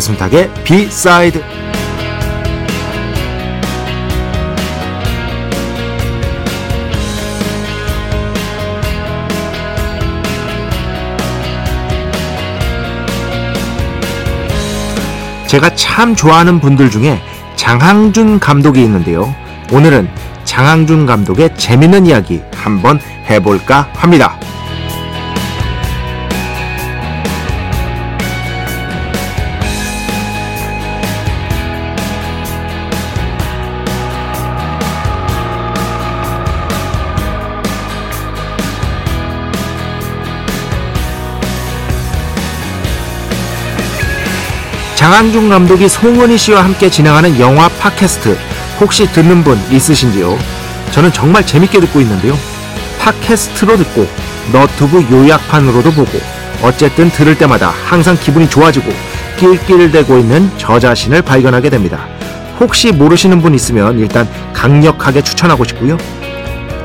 배순탁의 비사이드 제가 참 좋아하는 분들 중에 장항준 감독이 있는데요. 오늘은 장항준 감독의 재밌는 이야기 한번 해볼까 합니다. 장한중 감독이 송은희 씨와 함께 진행하는 영화 팟캐스트 혹시 듣는 분 있으신지요? 저는 정말 재밌게 듣고 있는데요. 팟캐스트로 듣고 너튜브 요약판으로도 보고 어쨌든 들을 때마다 항상 기분이 좋아지고 낄낄대고 있는 저 자신을 발견하게 됩니다. 혹시 모르시는 분 있으면 일단 강력하게 추천하고 싶고요.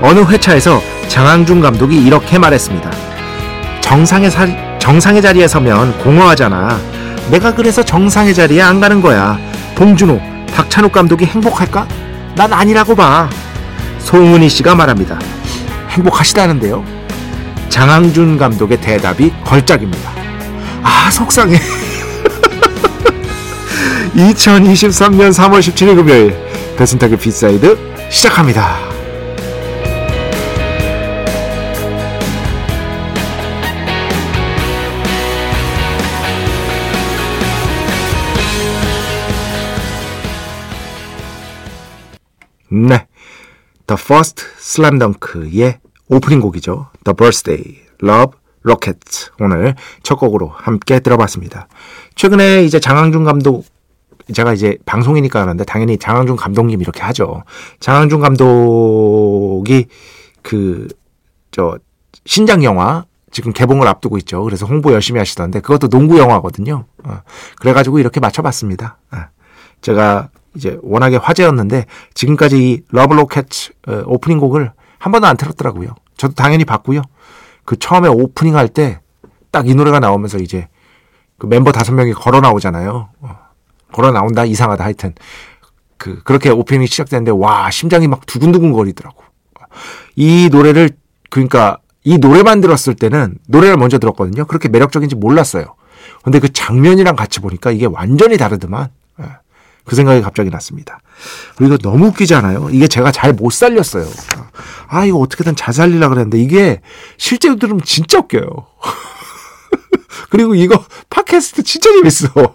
어느 회차에서 장항준 감독이 이렇게 말했습니다. 정상의, 사, 정상의 자리에 서면 공허하잖아. 내가 그래서 정상의 자리에 안 가는 거야. 봉준호, 박찬욱 감독이 행복할까? 난 아니라고 봐. 송은이 씨가 말합니다. 행복하시다는데요. 장항준 감독의 대답이 걸작입니다. 아, 속상해. 2023년 3월 17일 금요일 배순탁의 B side 시작합니다. The First Slam Dunk의 오프닝 곡이죠. The Birthday, Love, Rocket. 오늘 첫 곡으로 함께 들어봤습니다. 최근에 이제 장항준 감독, 제가 이제 방송이니까 하는데 당연히 장항준 감독님 이렇게 하죠. 장항준 감독이 그, 저, 신작 영화 지금 개봉을 앞두고 있죠. 그래서 홍보 열심히 하시던데 그것도 농구 영화거든요. 어, 그래가지고 이렇게 맞춰봤습니다. 어, 제가 이제 워낙에 화제였는데 지금까지 이 Love Rocket 어, 오프닝 곡을 한 번도 안 틀었더라고요. 저도 당연히 봤고요. 그 처음에 오프닝 할 때 딱 이 노래가 나오면서 이제 그 멤버 다섯 명이 걸어 나오잖아요. 어, 걸어 나온다 이상하다 하여튼 그 그렇게 오프닝이 시작되는데 와 심장이 막 두근두근 거리더라고. 이 노래를 그러니까 이 노래만 들었을 때는 노래를 먼저 들었거든요. 그렇게 매력적인지 몰랐어요. 근데 그 장면이랑 같이 보니까 이게 완전히 다르더만. 예. 그 생각이 갑자기 났습니다. 그리고 너무 웃기지 않아요? 이게 제가 잘 못 살렸어요. 아, 이거 어떻게든 잘 살리려고 그랬는데 이게 실제로 들으면 진짜 웃겨요. 그리고 이거 팟캐스트 진짜 재밌어.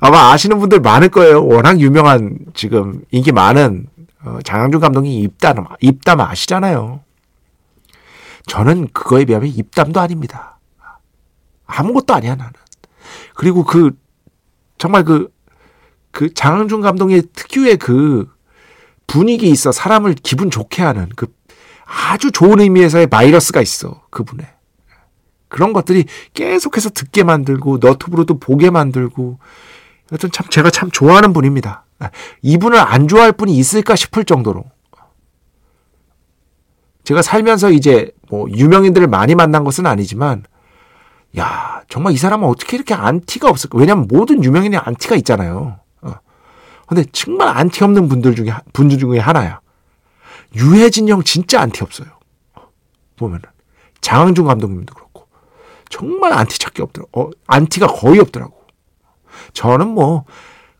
아마 아시는 분들 많을 거예요. 워낙 유명한 지금 인기 많은 어, 장항준 감독이 입담, 입담 아시잖아요. 저는 그거에 비하면 입담도 아닙니다. 아무것도 아니야, 나는. 그리고 그 정말 그, 그 장항준 감독의 특유의 그 분위기 있어. 사람을 기분 좋게 하는 그 아주 좋은 의미에서의 바이러스가 있어. 그분에. 그런 것들이 계속해서 듣게 만들고 너튜브로도 보게 만들고 여튼 참 제가 참 좋아하는 분입니다. 이분을 안 좋아할 분이 있을까 싶을 정도로 제가 살면서 이제 뭐 유명인들을 많이 만난 것은 아니지만 야, 정말 이 사람은 어떻게 이렇게 안티가 없을까? 왜냐면 모든 유명인이 안티가 있잖아요. 어. 근데 정말 안티 없는 분들 중에, 분들 중에 하나야. 유해진 형 진짜 안티 없어요. 보면은. 장항준 감독님도 그렇고. 정말 안티 찾기 없더라고. 어, 안티가 거의 없더라고. 저는 뭐,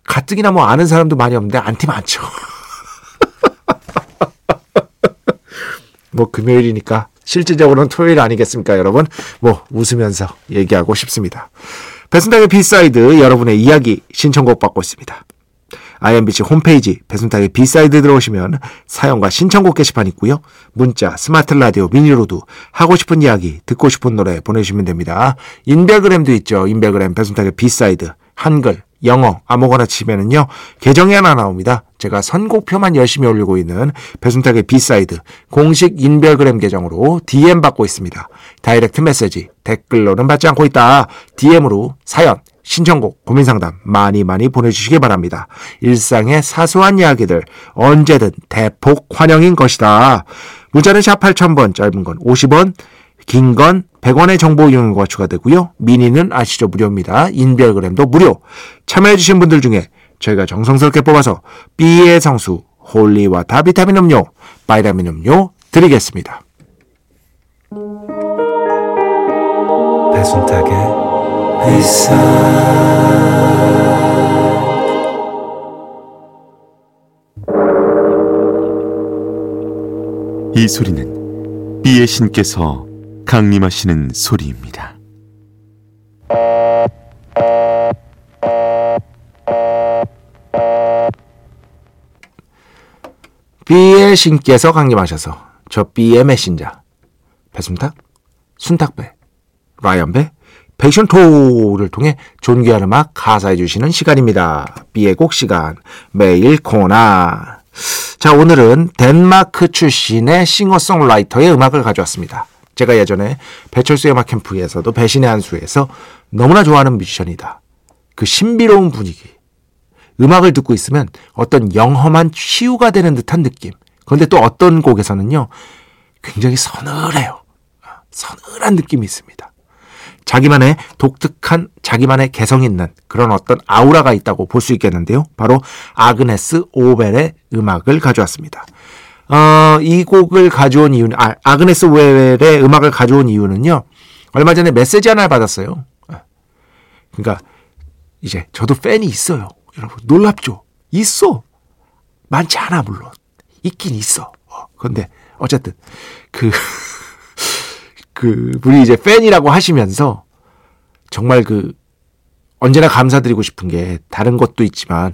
가뜩이나 뭐 아는 사람도 많이 없는데 안티 많죠. 뭐 금요일이니까 실질적으로는 토요일 아니겠습니까, 여러분? 뭐 웃으면서 얘기하고 싶습니다. 배순탁의 B side 여러분의 이야기 신청곡 받고 있습니다. IMBC 홈페이지 배순탁의 B side 들어오시면 사연과 신청곡 게시판 있고요. 문자, 스마트 라디오, 미니로도 하고 싶은 이야기, 듣고 싶은 노래 보내주시면 됩니다. 인별그램도 있죠. 인별그램 배순탁의 B side 한글, 영어 아무거나 치면은요 계정이 하나 나옵니다. 제가 선곡표만 열심히 올리고 있는 배순탁의 B side 공식 인별그램 계정으로 DM 받고 있습니다. 다이렉트 메시지 댓글로는 받지 않고 있다. DM으로 사연 신청곡, 고민 상담 많이 많이 보내주시기 바랍니다. 일상의 사소한 이야기들 언제든 대폭 환영인 것이다. 문자는 샵 8000번, 짧은 건 50원, 긴 건 100원의 정보 이용료가 추가되고요. 미니는 아시죠? 무료입니다. 인별그램도 무료. 참여해주신 분들 중에 저희가 정성스럽게 뽑아서 B의 성수, holy water 비타민 음료, 바이타민 음료 드리겠습니다. 배순탁의 이 소리는 B의 신께서 강림하시는 소리입니다. B의 신께서 강림하셔서 저 B의 메신저 배순탁, 순탁배, 라이언배, 패션토를 통해 존귀한 음악 가사해 주시는 시간입니다. 비의 곡 시간 매일 코나 자 오늘은 덴마크 출신의 싱어송라이터의 음악을 가져왔습니다. 제가 예전에 배철수의 음악 캠프에서도 배신의 한수에서 너무나 좋아하는 뮤지션이다. 그 신비로운 분위기. 음악을 듣고 있으면 어떤 영험한 치유가 되는 듯한 느낌. 그런데 또 어떤 곡에서는요, 굉장히 서늘해요. 서늘한 느낌이 있습니다. 자기만의 독특한 자기만의 개성 있는 그런 어떤 아우라가 있다고 볼 수 있겠는데요. 바로 아그네스 오벨의 음악을 가져왔습니다. 어, 이 곡을 가져온 이유는 아, 아그네스 오벨의 음악을 가져온 이유는요. 얼마 전에 메시지 하나를 받았어요. 그러니까 이제 저도 팬이 있어요. 여러분 놀랍죠? 있어. 많지 않아 물론. 있긴 있어. 어, 그런데 어쨌든 그 그 분이 이제 팬이라고 하시면서 정말 그 언제나 감사드리고 싶은 게 다른 것도 있지만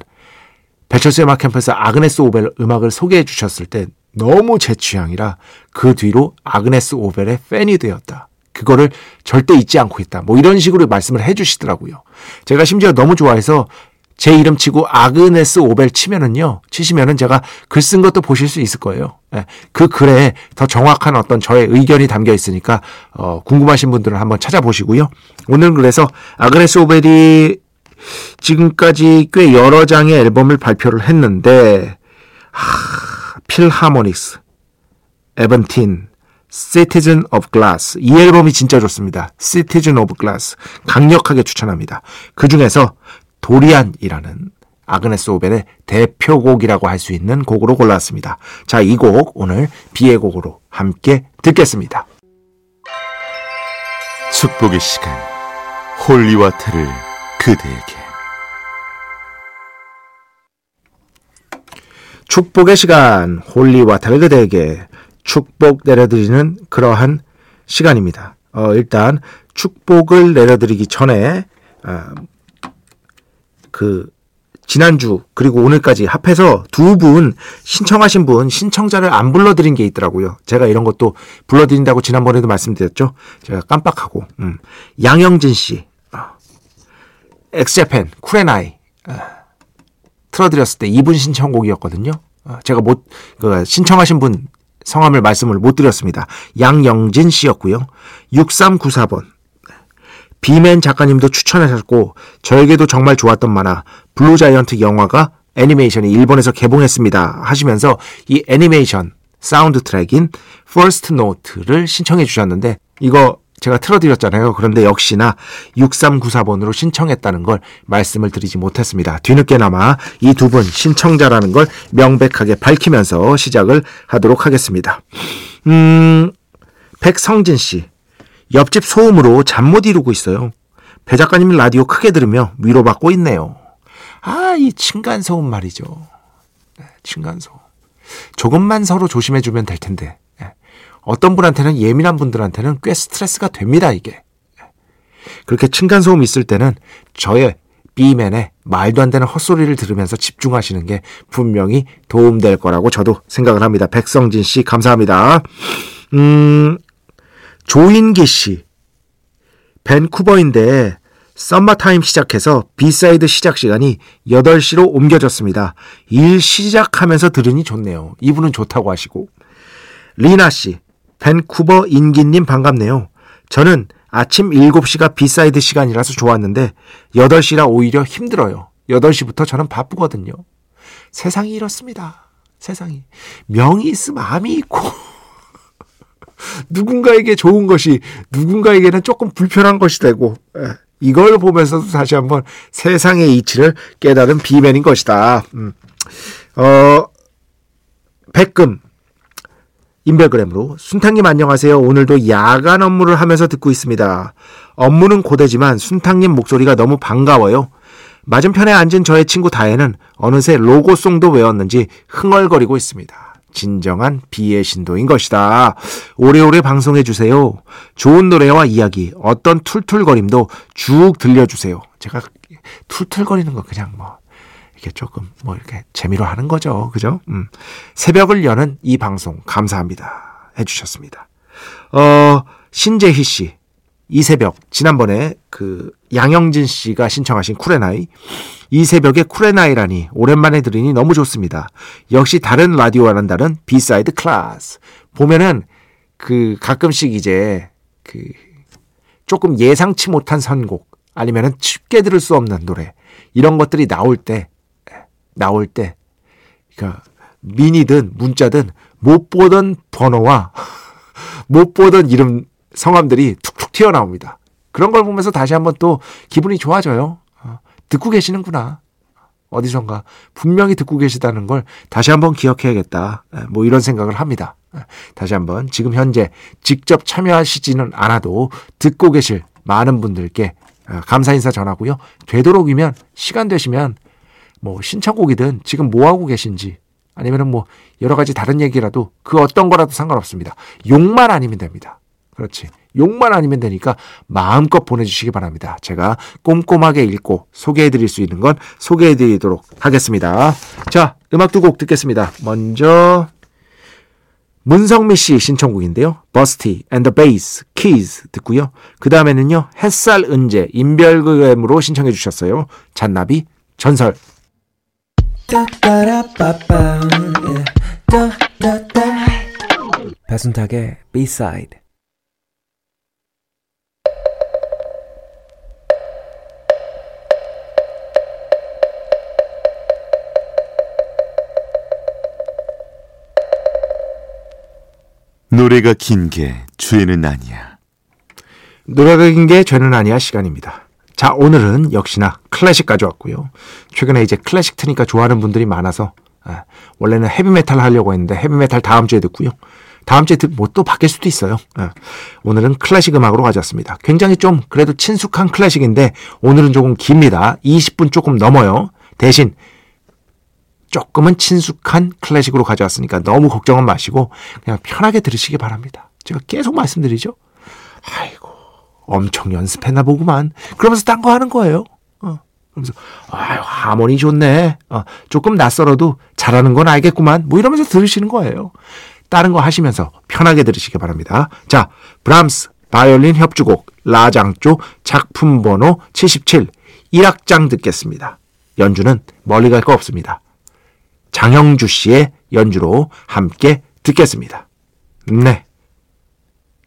배철수 음악 캠프에서 아그네스 오벨 음악을 소개해 주셨을 때 너무 제 취향이라 그 뒤로 아그네스 오벨의 팬이 되었다. 그거를 절대 잊지 않고 있다. 뭐 이런 식으로 말씀을 해 주시더라고요. 제가 심지어 너무 좋아해서 제 이름 치고 아그네스 오벨 치면은요, 치시면은 제가 글 쓴 것도 보실 수 있을 거예요. 예, 그 글에 더 정확한 어떤 저의 의견이 담겨 있으니까, 어, 궁금하신 분들은 한번 찾아보시고요. 오늘 그래서 아그네스 오벨이 지금까지 꽤 여러 장의 앨범을 발표를 했는데, 하, 필하모닉스, Aventine, Citizen of Glass. 이 앨범이 진짜 좋습니다. Citizen of Glass. 강력하게 추천합니다. 그 중에서 Dorian이라는 아그네스 오벨의 대표곡이라고 할 수 있는 곡으로 골랐습니다. 자, 이 곡 오늘 B의 곡으로 함께 듣겠습니다. 축복의 시간 holy water를 그대에게 축복의 시간 holy water를 그대에게 축복 내려드리는 그러한 시간입니다. 어, 일단 축복을 내려드리기 전에 어, 그 지난주 그리고 오늘까지 합해서 두 분 신청하신 분 신청자를 안 불러드린 게 있더라고요. 제가 이런 것도 불러드린다고 지난번에도 말씀드렸죠. 제가 깜빡하고 음. 양영진 씨, 어. X Japan 紅 어. 틀어드렸을 때 이분 신청곡이었거든요. 어. 제가 못 그 신청하신 분 성함을 말씀을 못 드렸습니다. 양영진 씨였고요. 6394번 B man 작가님도 추천하셨고 저에게도 정말 좋았던 만화 Blue Giant 영화가 애니메이션이 일본에서 개봉했습니다 하시면서 이 애니메이션 사운드 트랙인 First Note를 신청해 주셨는데 이거 제가 틀어드렸잖아요. 그런데 역시나 6394번으로 신청했다는 걸 말씀을 드리지 못했습니다. 뒤늦게나마 이 두 분 신청자라는 걸 명백하게 밝히면서 시작을 하도록 하겠습니다. 음, 백성진 씨. 옆집 소음으로 잠 못 이루고 있어요. 배 작가님 라디오 크게 들으며 위로받고 있네요. 아, 이 층간 소음 말이죠. 네, 층간 소음. 조금만 서로 조심해주면 될 텐데. 네. 어떤 분한테는 예민한 분들한테는 꽤 스트레스가 됩니다, 이게. 네. 그렇게 층간소음 있을 때는 저의 B맨의 말도 안 되는 헛소리를 들으면서 집중하시는 게 분명히 도움될 거라고 저도 생각을 합니다. 백성진 씨, 감사합니다. 음, 조인기 씨. 밴쿠버인데 썸머타임 시작해서 B side 시작 시간이 8시로 옮겨졌습니다. 일 시작하면서 들으니 좋네요. 이분은 좋다고 하시고. 리나 씨, 밴쿠버 인기님 반갑네요. 저는 아침 7시가 B side 시간이라서 좋았는데 8시라 오히려 힘들어요. 8시부터 저는 바쁘거든요. 세상이 이렇습니다. 세상이. 명이 있으면 암이 있고 누군가에게 좋은 것이 누군가에게는 조금 불편한 것이 되고 예, 이걸 보면서도 다시 한번 세상의 이치를 깨달은 비맨인 것이다. 음. 어, 백금 인별그램으로 순탕님 안녕하세요. 오늘도 야간 업무를 하면서 듣고 있습니다. 업무는 고되지만 순탕님 목소리가 너무 반가워요. 맞은편에 앉은 저의 친구 다혜는 어느새 로고송도 외웠는지 흥얼거리고 있습니다. 진정한 비의 신도인 것이다. 오래오래 방송해 주세요. 좋은 노래와 이야기, 어떤 툴툴거림도 쭉 들려주세요. 제가 툴툴거리는 거 그냥 뭐 이렇게 조금 뭐 이렇게 재미로 하는 거죠. 그죠? 음. 새벽을 여는 이 방송 감사합니다. 해주셨습니다. 어, 신재희 씨. 이 새벽, 지난번에 그 양영진 씨가 신청하신 쿨앤아이. 이 새벽에 紅라니 오랜만에 들으니 너무 좋습니다. 역시 다른 라디오와는 다른 B side 클래스. 보면은 그 가끔씩 이제 그 조금 예상치 못한 선곡 아니면은 쉽게 들을 수 없는 노래 이런 것들이 나올 때 나올 때, 그러니까 미니든 문자든 못 보던 번호와 못 보던 이름 성함들이 툭툭 튀어나옵니다. 그런 걸 보면서 다시 한번 또 기분이 좋아져요. 어, 듣고 계시는구나. 어디선가 분명히 듣고 계시다는 걸 다시 한번 기억해야겠다. 뭐 이런 생각을 합니다. 다시 한번 지금 현재 직접 참여하시지는 않아도 듣고 계실 많은 분들께 어, 감사 인사 전하고요. 되도록이면 시간 되시면 뭐 신청곡이든 지금 뭐 하고 계신지 아니면은 뭐 여러 가지 다른 얘기라도 그 어떤 거라도 상관없습니다. 욕만 아니면 됩니다. 그렇지. 욕만 아니면 되니까 마음껏 보내주시기 바랍니다. 제가 꼼꼼하게 읽고 소개해드릴 수 있는 건 소개해드리도록 하겠습니다. 자, 음악 두 곡 듣겠습니다. 먼저 문성미 씨 신청곡인데요. Busty and the Bass Kids 듣고요. 그 다음에는요. 햇살 은재 인별그램으로 신청해 주셨어요. 잔나비 전설 배순탁의 B-side 노래가 긴 게 죄는 아니야. 노래가 긴 게 죄는 아니야 시간입니다. 자, 오늘은 역시나 클래식 가져왔고요. 최근에 이제 클래식 트니까 좋아하는 분들이 많아서 아, 원래는 헤비메탈 하려고 했는데 헤비메탈 다음 주에 듣고요. 다음 주에 뭐 또 바뀔 수도 있어요. 아, 오늘은 클래식 음악으로 가져왔습니다. 굉장히 좀 그래도 친숙한 클래식인데 오늘은 조금 깁니다. 20분 조금 넘어요. 대신 조금은 친숙한 클래식으로 가져왔으니까 너무 걱정은 마시고 그냥 편하게 들으시기 바랍니다. 제가 계속 말씀드리죠. 아이고 엄청 연습했나 보구만. 그러면서 딴 거 하는 거예요. 어. 그러면서 아유 하모니 좋네. 어, 조금 낯설어도 잘하는 건 알겠구만. 뭐 이러면서 들으시는 거예요. 다른 거 하시면서 편하게 들으시기 바랍니다. 자, 브람스 바이올린 협주곡 라장조 작품 번호 77 1악장 듣겠습니다. 연주는 멀리 갈 거 없습니다. 장영주 씨의 연주로 함께 듣겠습니다. 네.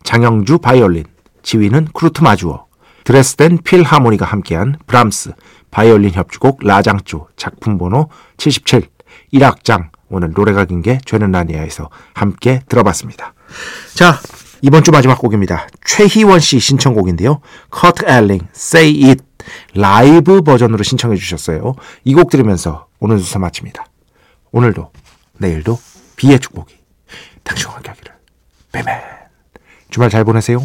장영주 바이올린 지휘는 쿠르트 마주어, 드레스덴 필하모니가 함께한 브람스, 바이올린 협주곡 라장조 작품 번호 77, 1악장 오늘 노래가 긴 게 죄는 아니야에서 함께 들어봤습니다. 자, 이번 주 마지막 곡입니다. 최희원 씨 신청곡인데요. 커트 엘링, Say It 라이브 버전으로 신청해 주셨어요. 이 곡 들으면서 오늘 수사 마칩니다. 오늘도 내일도 비의 축복이 당신과 함께 하기를. 빼맨 주말 잘 보내세요.